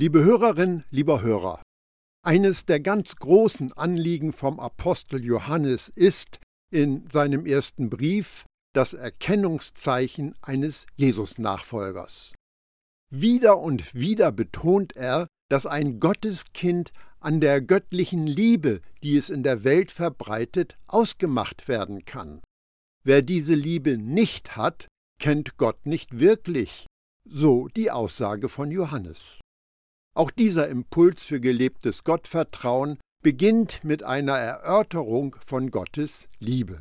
Liebe Hörerin, lieber Hörer, eines der ganz großen Anliegen vom Apostel Johannes ist in seinem ersten Brief das Erkennungszeichen eines Jesus-Nachfolgers. Wieder und wieder betont er, dass ein Gotteskind an der göttlichen Liebe, die es in der Welt verbreitet, ausgemacht werden kann. Wer diese Liebe nicht hat, kennt Gott nicht wirklich, so die Aussage von Johannes. Auch dieser Impuls für gelebtes Gottvertrauen beginnt mit einer Erörterung von Gottes Liebe.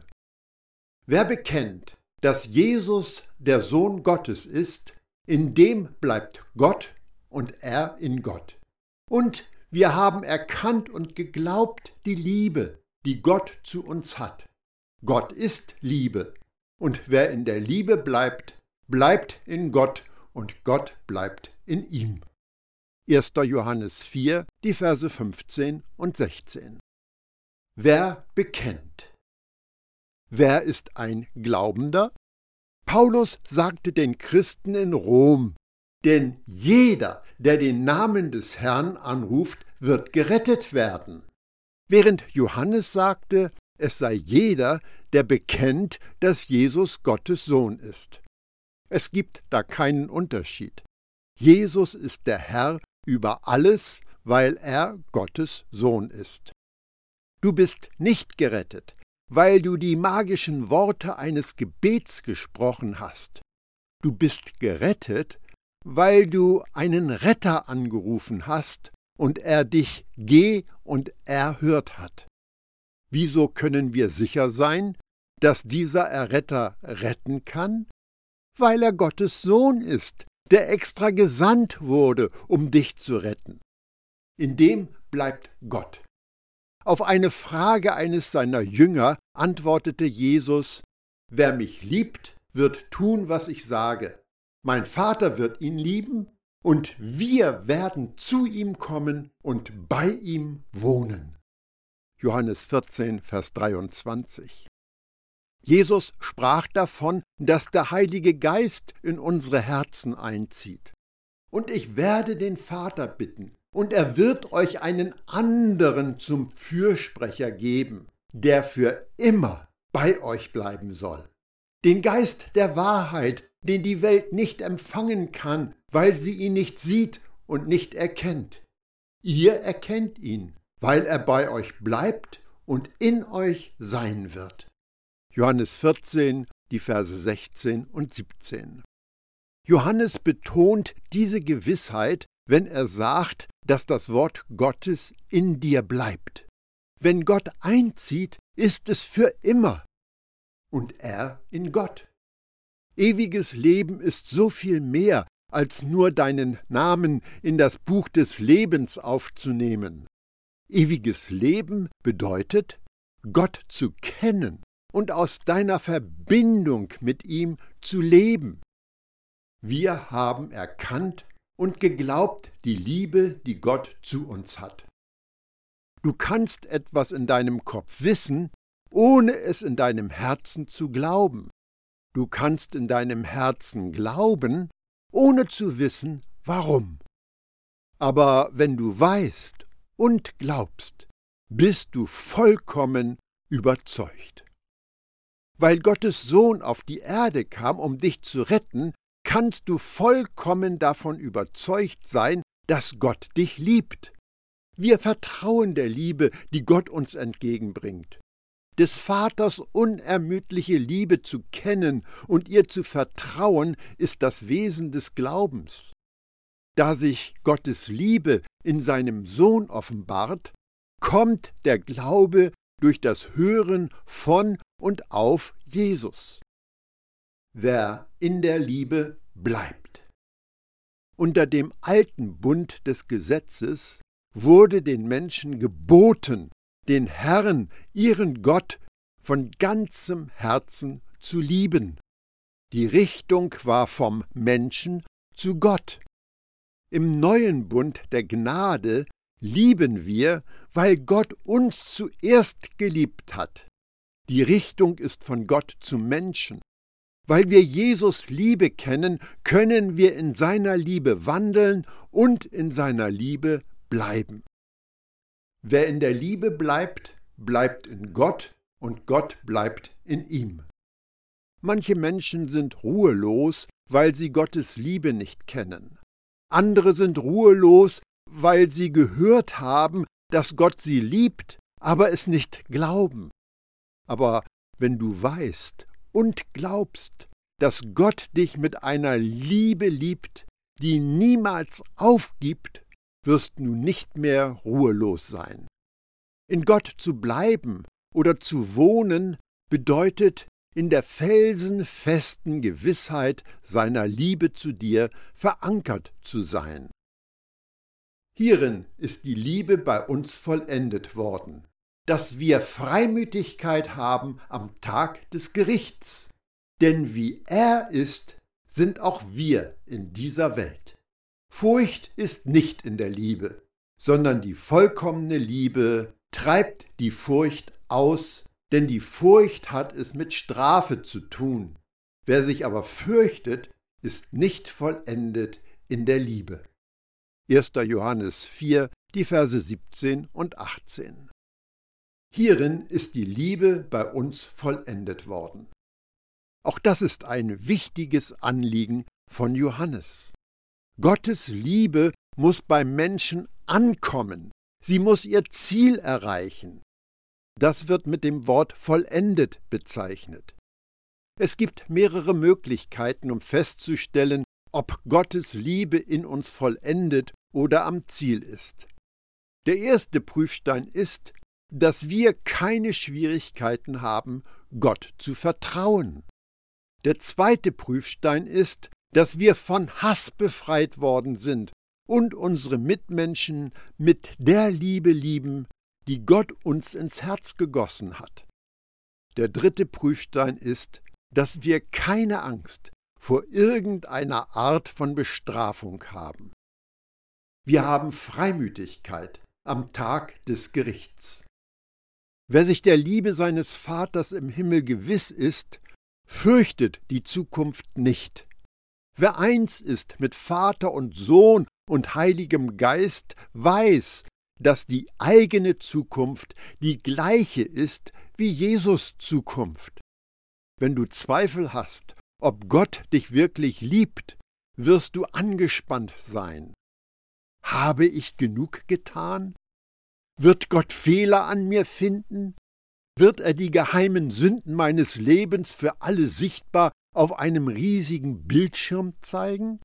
Wer bekennt, dass Jesus der Sohn Gottes ist, in dem bleibt Gott und er in Gott. Und wir haben erkannt und geglaubt die Liebe, die Gott zu uns hat. Gott ist Liebe, und wer in der Liebe bleibt, bleibt in Gott und Gott bleibt in ihm. 1. Johannes 4, die Verse 15 und 16. Wer bekennt? Wer ist ein Glaubender? Paulus sagte den Christen in Rom, denn jeder, der den Namen des Herrn anruft, wird gerettet werden. Während Johannes sagte, es sei jeder, der bekennt, dass Jesus Gottes Sohn ist. Es gibt da keinen Unterschied. Jesus ist der Herr über alles, weil er Gottes Sohn ist. Du bist nicht gerettet, weil du die magischen Worte eines Gebets gesprochen hast. Du bist gerettet, weil du einen Retter angerufen hast und er dich geh und erhört hat. Wieso können wir sicher sein, dass dieser Erretter retten kann? Weil er Gottes Sohn ist, der extra gesandt wurde, um dich zu retten. In dem bleibt Gott. Auf eine Frage eines seiner Jünger antwortete Jesus, Wer mich liebt, wird tun, was ich sage. Mein Vater wird ihn lieben, und wir werden zu ihm kommen und bei ihm wohnen. Johannes 14, Vers 23. Jesus sprach davon, dass der Heilige Geist in unsere Herzen einzieht. Und ich werde den Vater bitten, und er wird euch einen anderen zum Fürsprecher geben, der für immer bei euch bleiben soll. Den Geist der Wahrheit, den die Welt nicht empfangen kann, weil sie ihn nicht sieht und nicht erkennt. Ihr erkennt ihn, weil er bei euch bleibt und in euch sein wird. Johannes 14, die Verse 16 und 17. Johannes betont diese Gewissheit, wenn er sagt, dass das Wort Gottes in dir bleibt. Wenn Gott einzieht, ist es für immer und er in Gott. Ewiges Leben ist so viel mehr, als nur deinen Namen in das Buch des Lebens aufzunehmen. Ewiges Leben bedeutet, Gott zu kennen und aus deiner Verbindung mit ihm zu leben. Wir haben erkannt und geglaubt die Liebe, die Gott zu uns hat. Du kannst etwas in deinem Kopf wissen, ohne es in deinem Herzen zu glauben. Du kannst in deinem Herzen glauben, ohne zu wissen, warum. Aber wenn du weißt und glaubst, bist du vollkommen überzeugt. Weil Gottes Sohn auf die Erde kam, um dich zu retten, kannst du vollkommen davon überzeugt sein, dass Gott dich liebt. Wir vertrauen der Liebe, die Gott uns entgegenbringt. Des Vaters unermüdliche Liebe zu kennen und ihr zu vertrauen, ist das Wesen des Glaubens. Da sich Gottes Liebe in seinem Sohn offenbart, kommt der Glaube durch das Hören von und auf Jesus. Wer in der Liebe bleibt. Unter dem alten Bund des Gesetzes wurde den Menschen geboten, den Herrn, ihren Gott, von ganzem Herzen zu lieben. Die Richtung war vom Menschen zu Gott. Im neuen Bund der Gnade lieben wir, weil Gott uns zuerst geliebt hat. Die Richtung ist von Gott zum Menschen. Weil wir Jesus Liebe kennen, können wir in seiner Liebe wandeln und in seiner Liebe bleiben. Wer in der Liebe bleibt, bleibt in Gott und Gott bleibt in ihm. Manche Menschen sind ruhelos, weil sie Gottes Liebe nicht kennen. Andere sind ruhelos, weil sie gehört haben, dass Gott sie liebt, aber es nicht glauben. Aber wenn du weißt und glaubst, dass Gott dich mit einer Liebe liebt, die niemals aufgibt, wirst du nicht mehr ruhelos sein. In Gott zu bleiben oder zu wohnen bedeutet, in der felsenfesten Gewissheit seiner Liebe zu dir verankert zu sein. Hierin ist die Liebe bei uns vollendet worden, dass wir Freimütigkeit haben am Tag des Gerichts. Denn wie er ist, sind auch wir in dieser Welt. Furcht ist nicht in der Liebe, sondern die vollkommene Liebe treibt die Furcht aus, denn die Furcht hat es mit Strafe zu tun. Wer sich aber fürchtet, ist nicht vollendet in der Liebe. 1. Johannes 4, die Verse 17 und 18. Hierin ist die Liebe bei uns vollendet worden. Auch das ist ein wichtiges Anliegen von Johannes. Gottes Liebe muss beim Menschen ankommen, sie muss ihr Ziel erreichen. Das wird mit dem Wort vollendet bezeichnet. Es gibt mehrere Möglichkeiten, um festzustellen, ob Gottes Liebe in uns vollendet oder am Ziel ist. Der erste Prüfstein ist, dass wir keine Schwierigkeiten haben, Gott zu vertrauen. Der zweite Prüfstein ist, dass wir von Hass befreit worden sind und unsere Mitmenschen mit der Liebe lieben, die Gott uns ins Herz gegossen hat. Der dritte Prüfstein ist, dass wir keine Angst vor irgendeiner Art von Bestrafung haben. Wir haben Freimütigkeit am Tag des Gerichts. Wer sich der Liebe seines Vaters im Himmel gewiss ist, fürchtet die Zukunft nicht. Wer eins ist mit Vater und Sohn und Heiligem Geist, weiß, dass die eigene Zukunft die gleiche ist wie Jesus Zukunft. Wenn du Zweifel hast, ob Gott dich wirklich liebt, wirst du angespannt sein. Habe ich genug getan? Wird Gott Fehler an mir finden? Wird er die geheimen Sünden meines Lebens für alle sichtbar auf einem riesigen Bildschirm zeigen?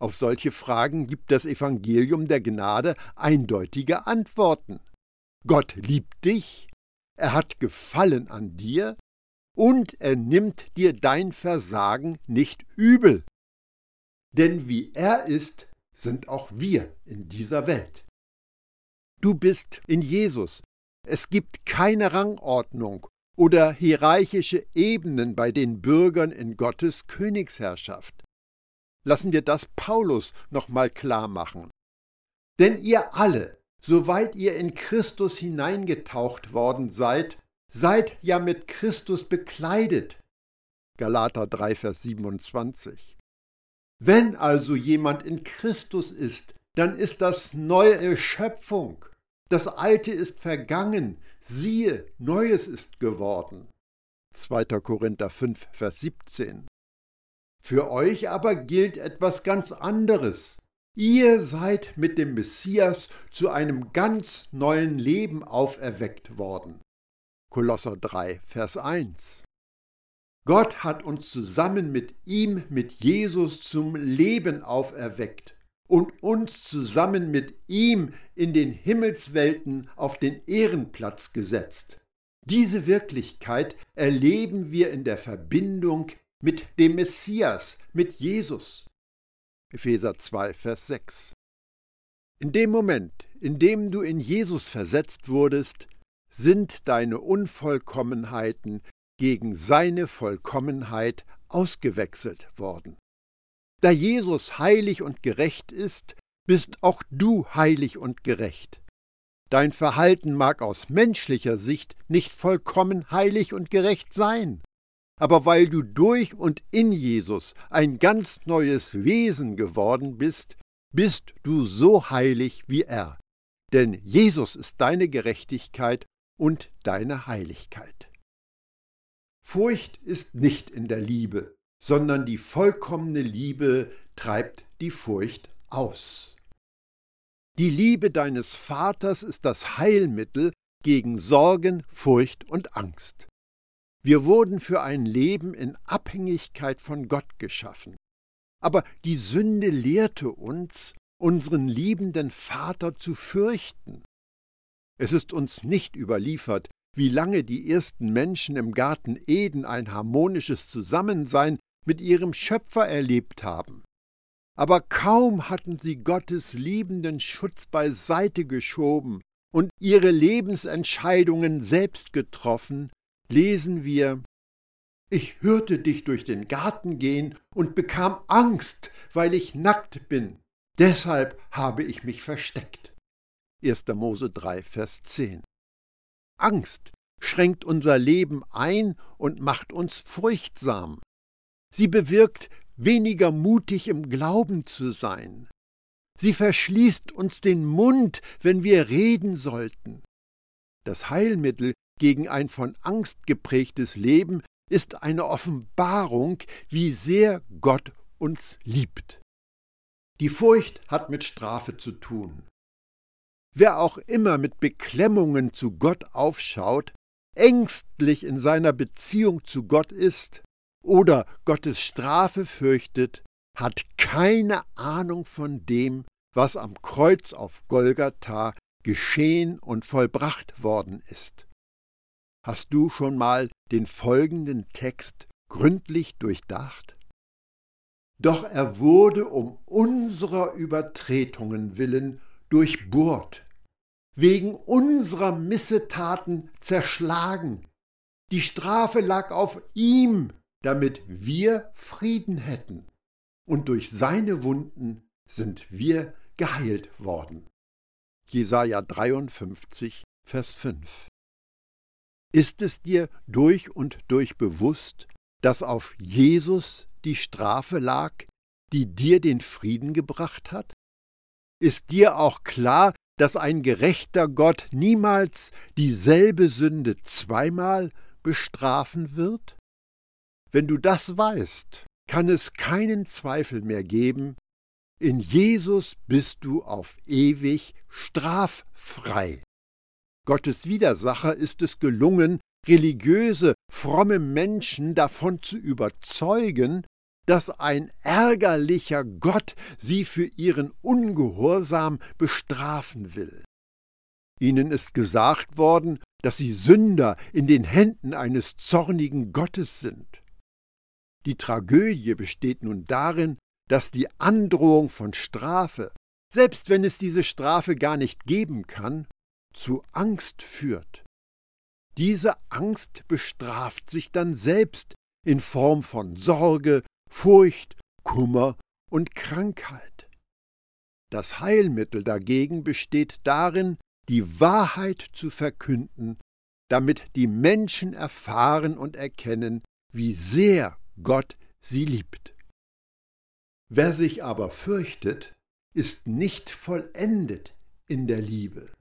Auf solche Fragen gibt das Evangelium der Gnade eindeutige Antworten. Gott liebt dich, er hat Gefallen an dir und er nimmt dir dein Versagen nicht übel. Denn wie er ist, sind auch wir in dieser Welt. Du bist in Jesus. Es gibt keine Rangordnung oder hierarchische Ebenen bei den Bürgern in Gottes Königsherrschaft. Lassen wir das Paulus nochmal klar machen. Denn ihr alle, soweit ihr in Christus hineingetaucht worden seid, seid ja mit Christus bekleidet. Galater 3, Vers 27. Wenn also jemand in Christus ist, dann ist das neue Schöpfung. Das Alte ist vergangen, siehe, Neues ist geworden. 2. Korinther 5, Vers 17. Für euch aber gilt etwas ganz anderes. Ihr seid mit dem Messias zu einem ganz neuen Leben auferweckt worden. Kolosser 3, Vers 1. Gott hat uns zusammen mit ihm, mit Jesus zum Leben auferweckt und uns zusammen mit ihm in den Himmelswelten auf den Ehrenplatz gesetzt. Diese Wirklichkeit erleben wir in der Verbindung mit dem Messias, mit Jesus. Epheser 2, Vers 6. In dem Moment, in dem du in Jesus versetzt wurdest, sind deine Unvollkommenheiten gegen seine Vollkommenheit ausgewechselt worden. Da Jesus heilig und gerecht ist, bist auch du heilig und gerecht. Dein Verhalten mag aus menschlicher Sicht nicht vollkommen heilig und gerecht sein, aber weil du durch und in Jesus ein ganz neues Wesen geworden bist, bist du so heilig wie er. Denn Jesus ist deine Gerechtigkeit und deine Heiligkeit. Furcht ist nicht in der Liebe, sondern die vollkommene Liebe treibt die Furcht aus. Die Liebe deines Vaters ist das Heilmittel gegen Sorgen, Furcht und Angst. Wir wurden für ein Leben in Abhängigkeit von Gott geschaffen. Aber die Sünde lehrte uns, unseren liebenden Vater zu fürchten. Es ist uns nicht überliefert, wie lange die ersten Menschen im Garten Eden ein harmonisches Zusammensein mit ihrem Schöpfer erlebt haben. Aber kaum hatten sie Gottes liebenden Schutz beiseite geschoben und ihre Lebensentscheidungen selbst getroffen, lesen wir Ich hörte dich durch den Garten gehen und bekam Angst, weil ich nackt bin. Deshalb habe ich mich versteckt. 1. Mose 3, Vers 10. Angst schränkt unser Leben ein und macht uns furchtsam. Sie bewirkt, weniger mutig im Glauben zu sein. Sie verschließt uns den Mund, wenn wir reden sollten. Das Heilmittel gegen ein von Angst geprägtes Leben ist eine Offenbarung, wie sehr Gott uns liebt. Die Furcht hat mit Strafe zu tun. Wer auch immer mit Beklemmungen zu Gott aufschaut, ängstlich in seiner Beziehung zu Gott ist oder Gottes Strafe fürchtet, hat keine Ahnung von dem, was am Kreuz auf Golgatha geschehen und vollbracht worden ist. Hast du schon mal den folgenden Text gründlich durchdacht? Doch er wurde um unserer Übertretungen willen durchbohrt, wegen unserer Missetaten zerschlagen. Die Strafe lag auf ihm, damit wir Frieden hätten. Und durch seine Wunden sind wir geheilt worden. Jesaja 53, Vers 5. Ist es dir durch und durch bewusst, dass auf Jesus die Strafe lag, die dir den Frieden gebracht hat? Ist dir auch klar, dass ein gerechter Gott niemals dieselbe Sünde zweimal bestrafen wird? Wenn du das weißt, kann es keinen Zweifel mehr geben, in Jesus bist du auf ewig straffrei. Gottes Widersacher ist es gelungen, religiöse, fromme Menschen davon zu überzeugen, dass ein ärgerlicher Gott sie für ihren Ungehorsam bestrafen will. Ihnen ist gesagt worden, dass sie Sünder in den Händen eines zornigen Gottes sind. Die Tragödie besteht nun darin, dass die Androhung von Strafe, selbst wenn es diese Strafe gar nicht geben kann, zu Angst führt. Diese Angst bestraft sich dann selbst in Form von Sorge, Furcht, Kummer und Krankheit. Das Heilmittel dagegen besteht darin, die Wahrheit zu verkünden, damit die Menschen erfahren und erkennen, wie sehr Gott sie liebt. Wer sich aber fürchtet, ist nicht vollendet in der Liebe.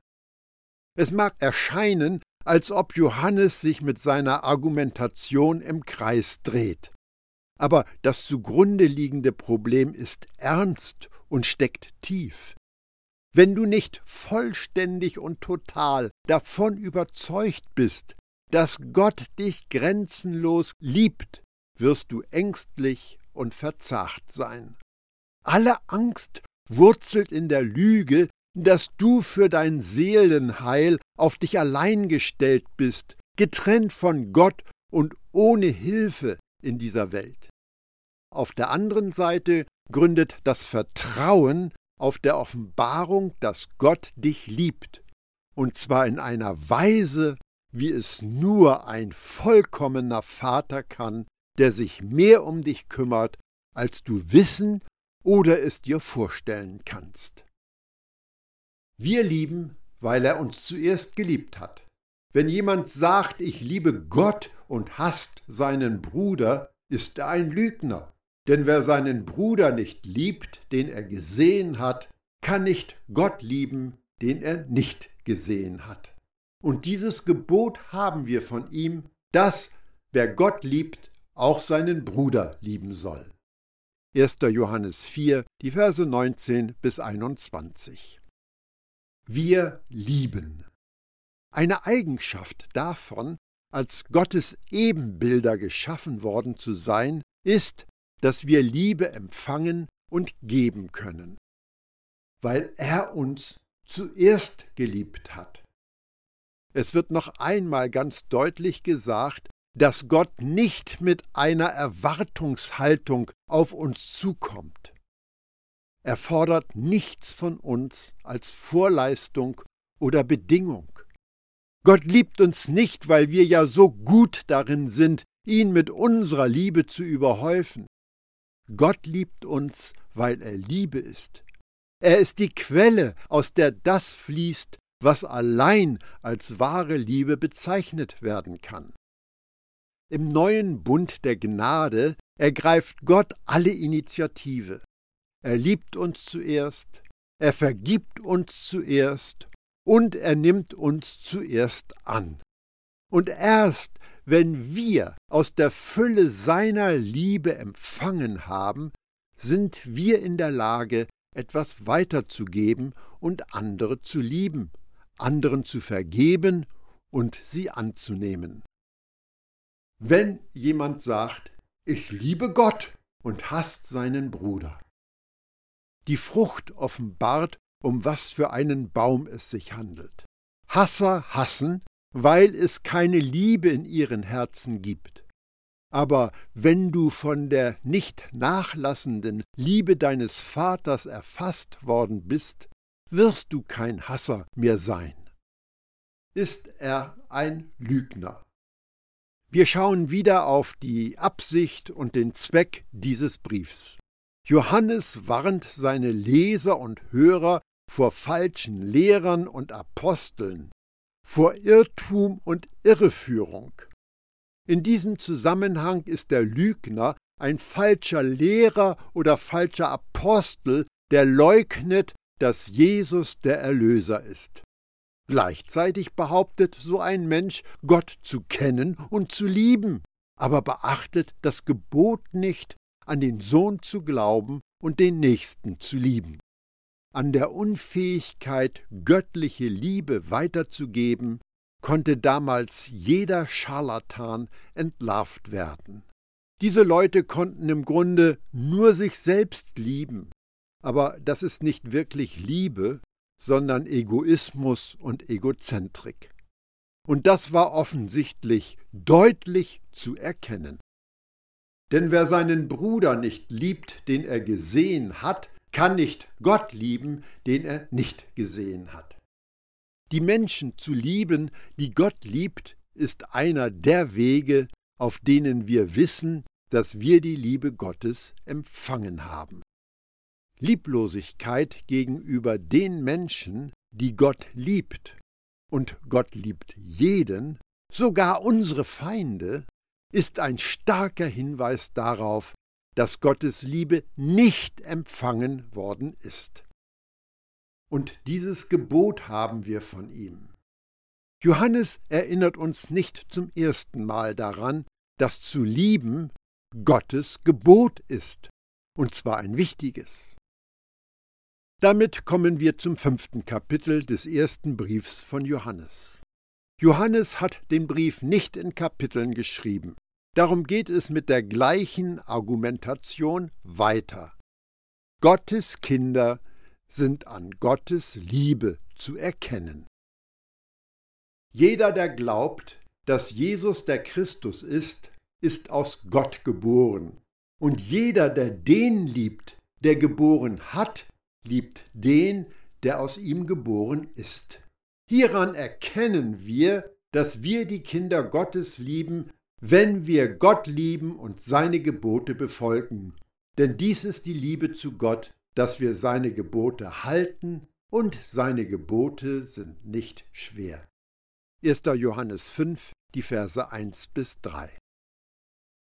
Es mag erscheinen, als ob Johannes sich mit seiner Argumentation im Kreis dreht. Aber das zugrunde liegende Problem ist ernst und steckt tief. Wenn du nicht vollständig und total davon überzeugt bist, dass Gott dich grenzenlos liebt, wirst du ängstlich und verzagt sein. Alle Angst wurzelt in der Lüge, dass du für dein Seelenheil auf dich allein gestellt bist, getrennt von Gott und ohne Hilfe in dieser Welt. Auf der anderen Seite gründet das Vertrauen auf der Offenbarung, dass Gott dich liebt, und zwar in einer Weise, wie es nur ein vollkommener Vater kann, der sich mehr um dich kümmert, als du wissen oder es dir vorstellen kannst. Wir lieben, weil er uns zuerst geliebt hat. Wenn jemand sagt, ich liebe Gott und hasst seinen Bruder, ist er ein Lügner. Denn wer seinen Bruder nicht liebt, den er gesehen hat, kann nicht Gott lieben, den er nicht gesehen hat. Und dieses Gebot haben wir von ihm, dass wer Gott liebt, auch seinen Bruder lieben soll. 1. Johannes 4, die Verse 19 bis 21. Wir lieben. Eine Eigenschaft davon, als Gottes Ebenbilder geschaffen worden zu sein, ist, dass wir Liebe empfangen und geben können, weil er uns zuerst geliebt hat. Es wird noch einmal ganz deutlich gesagt, dass Gott nicht mit einer Erwartungshaltung auf uns zukommt. Er fordert nichts von uns als Vorleistung oder Bedingung. Gott liebt uns nicht, weil wir ja so gut darin sind, ihn mit unserer Liebe zu überhäufen. Gott liebt uns, weil er Liebe ist. Er ist die Quelle, aus der das fließt, was allein als wahre Liebe bezeichnet werden kann. Im neuen Bund der Gnade ergreift Gott alle Initiative. Er liebt uns zuerst, er vergibt uns zuerst und er nimmt uns zuerst an. Und erst wenn wir aus der Fülle seiner Liebe empfangen haben, sind wir in der Lage, etwas weiterzugeben und andere zu lieben, anderen zu vergeben und sie anzunehmen. Wenn jemand sagt, ich liebe Gott und hasst seinen Bruder. Die Frucht offenbart, um was für einen Baum es sich handelt. Hasser hassen, weil es keine Liebe in ihren Herzen gibt. Aber wenn du von der nicht nachlassenden Liebe deines Vaters erfasst worden bist, wirst du kein Hasser mehr sein. Ist er ein Lügner? Wir schauen wieder auf die Absicht und den Zweck dieses Briefs. Johannes warnt seine Leser und Hörer vor falschen Lehrern und Aposteln, vor Irrtum und Irreführung. In diesem Zusammenhang ist der Lügner ein falscher Lehrer oder falscher Apostel, der leugnet, dass Jesus der Erlöser ist. Gleichzeitig behauptet so ein Mensch, Gott zu kennen und zu lieben, aber beachtet das Gebot nicht, an den Sohn zu glauben und den Nächsten zu lieben. An der Unfähigkeit, göttliche Liebe weiterzugeben, konnte damals jeder Scharlatan entlarvt werden. Diese Leute konnten im Grunde nur sich selbst lieben, aber das ist nicht wirklich Liebe, sondern Egoismus und Egozentrik. Und das war offensichtlich deutlich zu erkennen. Denn wer seinen Bruder nicht liebt, den er gesehen hat, kann nicht Gott lieben, den er nicht gesehen hat. Die Menschen zu lieben, die Gott liebt, ist einer der Wege, auf denen wir wissen, dass wir die Liebe Gottes empfangen haben. Lieblosigkeit gegenüber den Menschen, die Gott liebt, und Gott liebt jeden, sogar unsere Feinde, ist ein starker Hinweis darauf, dass Gottes Liebe nicht empfangen worden ist. Und dieses Gebot haben wir von ihm. Johannes erinnert uns nicht zum ersten Mal daran, dass zu lieben Gottes Gebot ist, und zwar ein wichtiges. Damit kommen wir zum fünften Kapitel des ersten Briefs von Johannes. Johannes hat den Brief nicht in Kapiteln geschrieben. Darum geht es mit der gleichen Argumentation weiter. Gottes Kinder sind an Gottes Liebe zu erkennen. Jeder, der glaubt, dass Jesus der Christus ist, ist aus Gott geboren. Und jeder, der den liebt, der geboren hat, liebt den, der aus ihm geboren ist. Hieran erkennen wir, dass wir die Kinder Gottes lieben, wenn wir Gott lieben und seine Gebote befolgen. Denn dies ist die Liebe zu Gott, dass wir seine Gebote halten, und seine Gebote sind nicht schwer. 1. Johannes 5, die Verse 1 bis 3.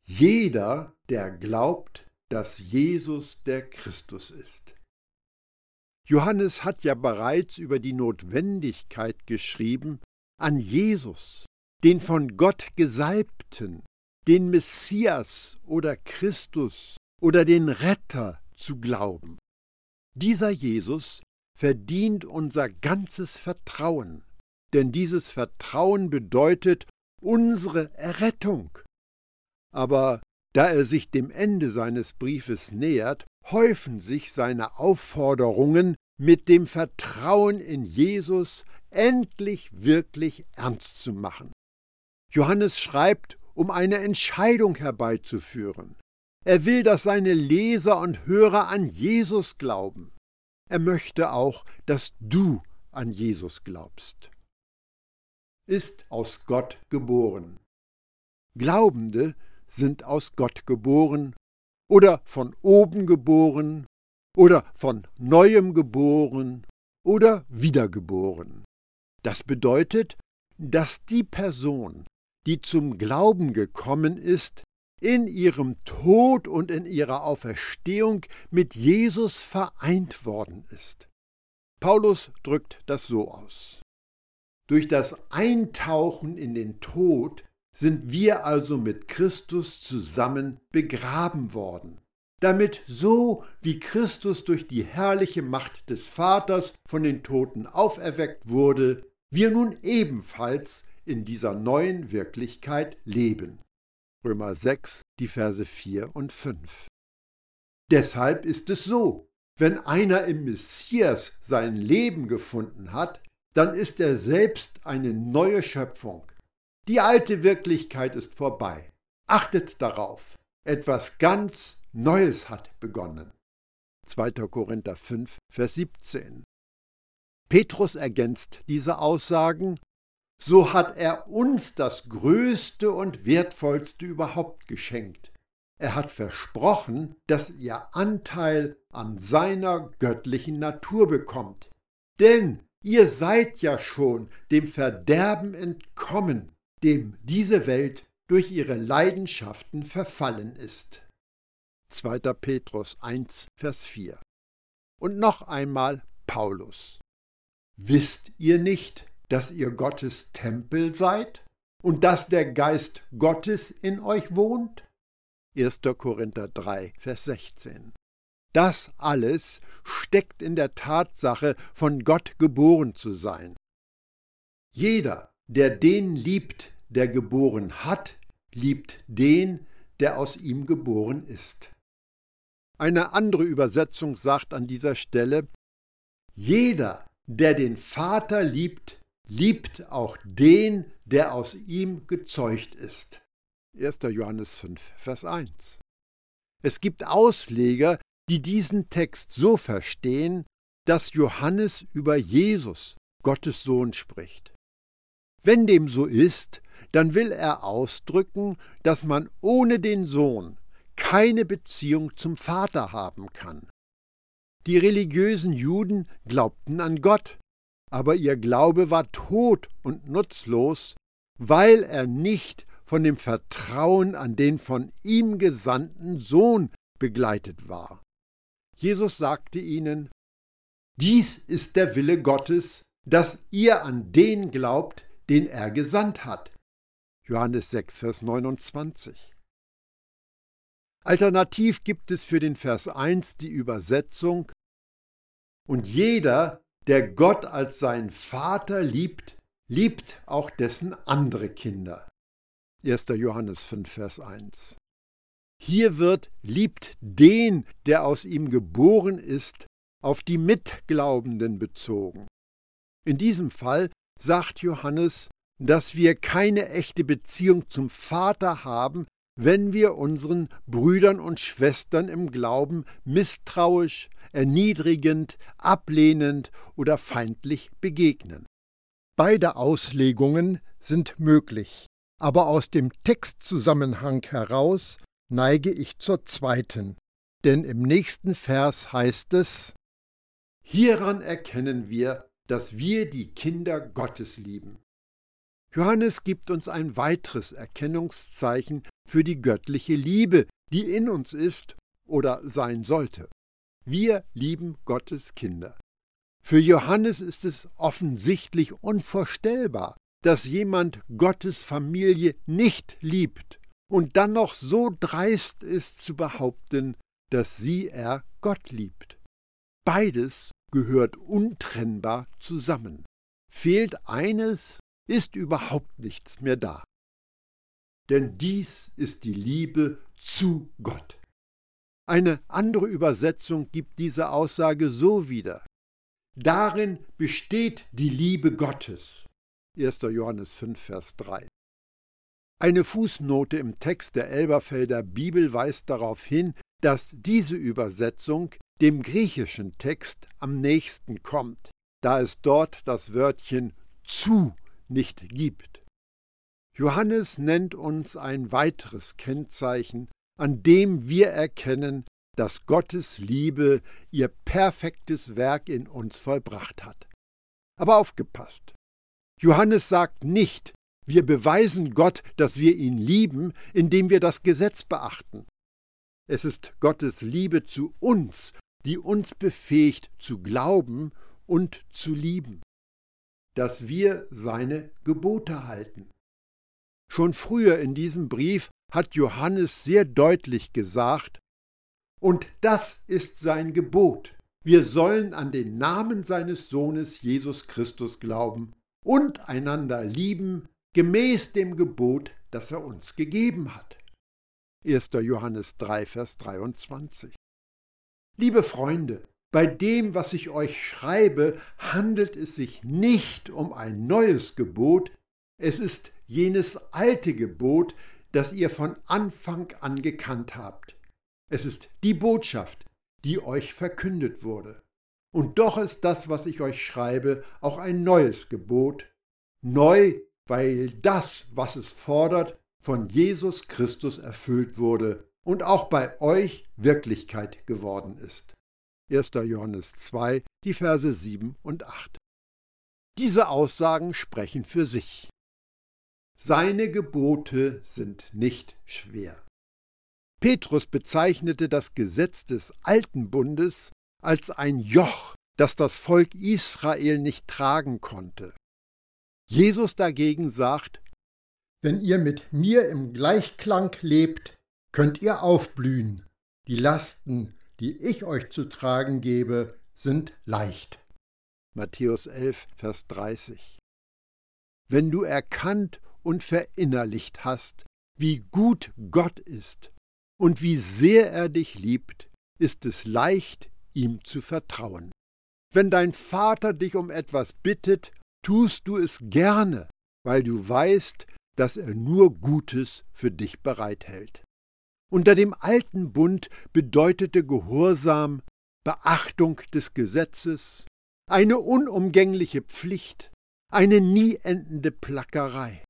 Jeder, der glaubt, dass Jesus der Christus ist. Johannes hat ja bereits über die Notwendigkeit geschrieben, an Jesus, den von Gott Gesalbten, den Messias oder Christus oder den Retter zu glauben. Dieser Jesus verdient unser ganzes Vertrauen, denn dieses Vertrauen bedeutet unsere Errettung. Aber da er sich dem Ende seines Briefes nähert, häufen sich seine Aufforderungen, mit dem Vertrauen in Jesus endlich wirklich ernst zu machen. Johannes schreibt, um eine Entscheidung herbeizuführen. Er will, dass seine Leser und Hörer an Jesus glauben. Er möchte auch, dass du an Jesus glaubst. Ist aus Gott geboren. Glaubende sind aus Gott geboren oder von oben geboren oder von neuem geboren oder wiedergeboren. Das bedeutet, dass die Person, die zum Glauben gekommen ist, in ihrem Tod und in ihrer Auferstehung mit Jesus vereint worden ist. Paulus drückt das so aus. Durch das Eintauchen in den Tod sind wir also mit Christus zusammen begraben worden, damit so wie Christus durch die herrliche Macht des Vaters von den Toten auferweckt wurde, wir nun ebenfalls in dieser neuen Wirklichkeit leben. Römer 6, die Verse 4 und 5. Deshalb ist es so, wenn einer im Messias sein Leben gefunden hat, dann ist er selbst eine neue Schöpfung. Die alte Wirklichkeit ist vorbei. Achtet darauf, etwas ganz Neues hat begonnen. 2. Korinther 5, Vers 17. Petrus ergänzt diese Aussagen so hat er uns das Größte und Wertvollste überhaupt geschenkt. Er hat versprochen, dass ihr Anteil an seiner göttlichen Natur bekommt. Denn ihr seid ja schon dem Verderben entkommen, dem diese Welt durch ihre Leidenschaften verfallen ist. 2. Petrus 1, Vers 4. Und noch einmal Paulus. Wisst ihr nicht, dass ihr Gottes Tempel seid und dass der Geist Gottes in euch wohnt? 1. Korinther 3, Vers 16. Das alles steckt in der Tatsache, von Gott geboren zu sein. Jeder, der den liebt, der geboren hat, liebt den, der aus ihm geboren ist. Eine andere Übersetzung sagt an dieser Stelle, jeder, der den Vater liebt, liebt auch den, der aus ihm gezeugt ist. 1. Johannes 5, Vers 1. Es gibt Ausleger, die diesen Text so verstehen, dass Johannes über Jesus, Gottes Sohn, spricht. Wenn dem so ist, dann will er ausdrücken, dass man ohne den Sohn keine Beziehung zum Vater haben kann. Die religiösen Juden glaubten an Gott, aber ihr Glaube war tot und nutzlos, weil er nicht von dem Vertrauen an den von ihm gesandten Sohn begleitet war. Jesus sagte ihnen, Dies ist der Wille Gottes, dass ihr an den glaubt, den er gesandt hat. Johannes 6, Vers 29. Alternativ gibt es für den Vers 1 die Übersetzung Und jeder, der Gott als seinen Vater liebt, liebt auch dessen andere Kinder. 1. Johannes 5, Vers 1. Hier wird liebt den, der aus ihm geboren ist, auf die Mitglaubenden bezogen. In diesem Fall sagt Johannes, dass wir keine echte Beziehung zum Vater haben, wenn wir unseren Brüdern und Schwestern im Glauben misstrauisch, erniedrigend, ablehnend oder feindlich begegnen. Beide Auslegungen sind möglich, aber aus dem Textzusammenhang heraus neige ich zur zweiten, denn im nächsten Vers heißt es Hieran erkennen wir, dass wir die Kinder Gottes lieben. Johannes gibt uns ein weiteres Erkennungszeichen für die göttliche Liebe, die in uns ist oder sein sollte. Wir lieben Gottes Kinder. Für Johannes ist es offensichtlich unvorstellbar, dass jemand Gottes Familie nicht liebt und dann noch so dreist ist zu behaupten, dass sie er Gott liebt. Beides gehört untrennbar zusammen. Fehlt eines, ist überhaupt nichts mehr da. Denn dies ist die Liebe zu Gott. Eine andere Übersetzung gibt diese Aussage so wieder. Darin besteht die Liebe Gottes. 1. Johannes 5, Vers 3. Eine Fußnote im Text der Elberfelder Bibel weist darauf hin, dass diese Übersetzung dem griechischen Text am nächsten kommt, da es dort das Wörtchen zu nicht gibt. Johannes nennt uns ein weiteres Kennzeichen, an dem wir erkennen, dass Gottes Liebe ihr perfektes Werk in uns vollbracht hat. Aber aufgepasst. Johannes sagt nicht, wir beweisen Gott, dass wir ihn lieben, indem wir das Gesetz beachten. Es ist Gottes Liebe zu uns, die uns befähigt zu glauben und zu lieben, dass wir seine Gebote halten. Schon früher in diesem Brief hat Johannes sehr deutlich gesagt, und das ist sein Gebot. Wir sollen an den Namen seines Sohnes Jesus Christus glauben und einander lieben, gemäß dem Gebot, das er uns gegeben hat. 1. Johannes 3, Vers 23. Liebe Freunde, bei dem, was ich euch schreibe, handelt es sich nicht um ein neues Gebot, es ist jenes alte Gebot, das ihr von Anfang an gekannt habt. Es ist die Botschaft, die euch verkündet wurde. Und doch ist das, was ich euch schreibe, auch ein neues Gebot, neu, weil das, was es fordert, von Jesus Christus erfüllt wurde und auch bei euch Wirklichkeit geworden ist. 1. Johannes 2, die Verse 7 und 8. Diese Aussagen sprechen für sich. Seine Gebote sind nicht schwer. Petrus bezeichnete das Gesetz des alten Bundes als ein Joch, das das Volk Israel nicht tragen konnte. Jesus dagegen sagt, Wenn ihr mit mir im Gleichklang lebt, könnt ihr aufblühen. Die Lasten, die ich euch zu tragen gebe, sind leicht. Matthäus 11, Vers 30. Wenn du erkannt und verinnerlicht hast, wie gut Gott ist, und wie sehr er dich liebt, ist es leicht, ihm zu vertrauen. Wenn dein Vater dich um etwas bittet, tust du es gerne, weil du weißt, dass er nur Gutes für dich bereithält. Unter dem alten Bund bedeutete Gehorsam Beachtung des Gesetzes, eine unumgängliche Pflicht, eine nie endende Plackerei.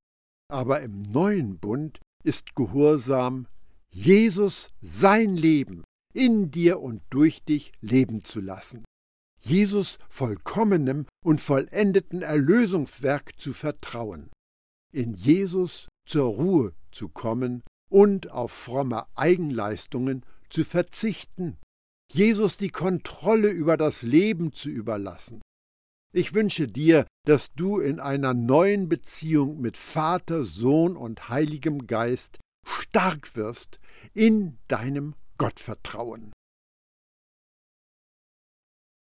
Aber im neuen Bund ist Gehorsam Jesus sein Leben in dir und durch dich leben zu lassen. Jesus vollkommenem und vollendeten Erlösungswerk zu vertrauen. In Jesus zur Ruhe zu kommen und auf fromme Eigenleistungen zu verzichten. Jesus die Kontrolle über das Leben zu überlassen. Ich wünsche dir, dass du in einer neuen Beziehung mit Vater, Sohn und Heiligem Geist stark wirst in deinem Gottvertrauen.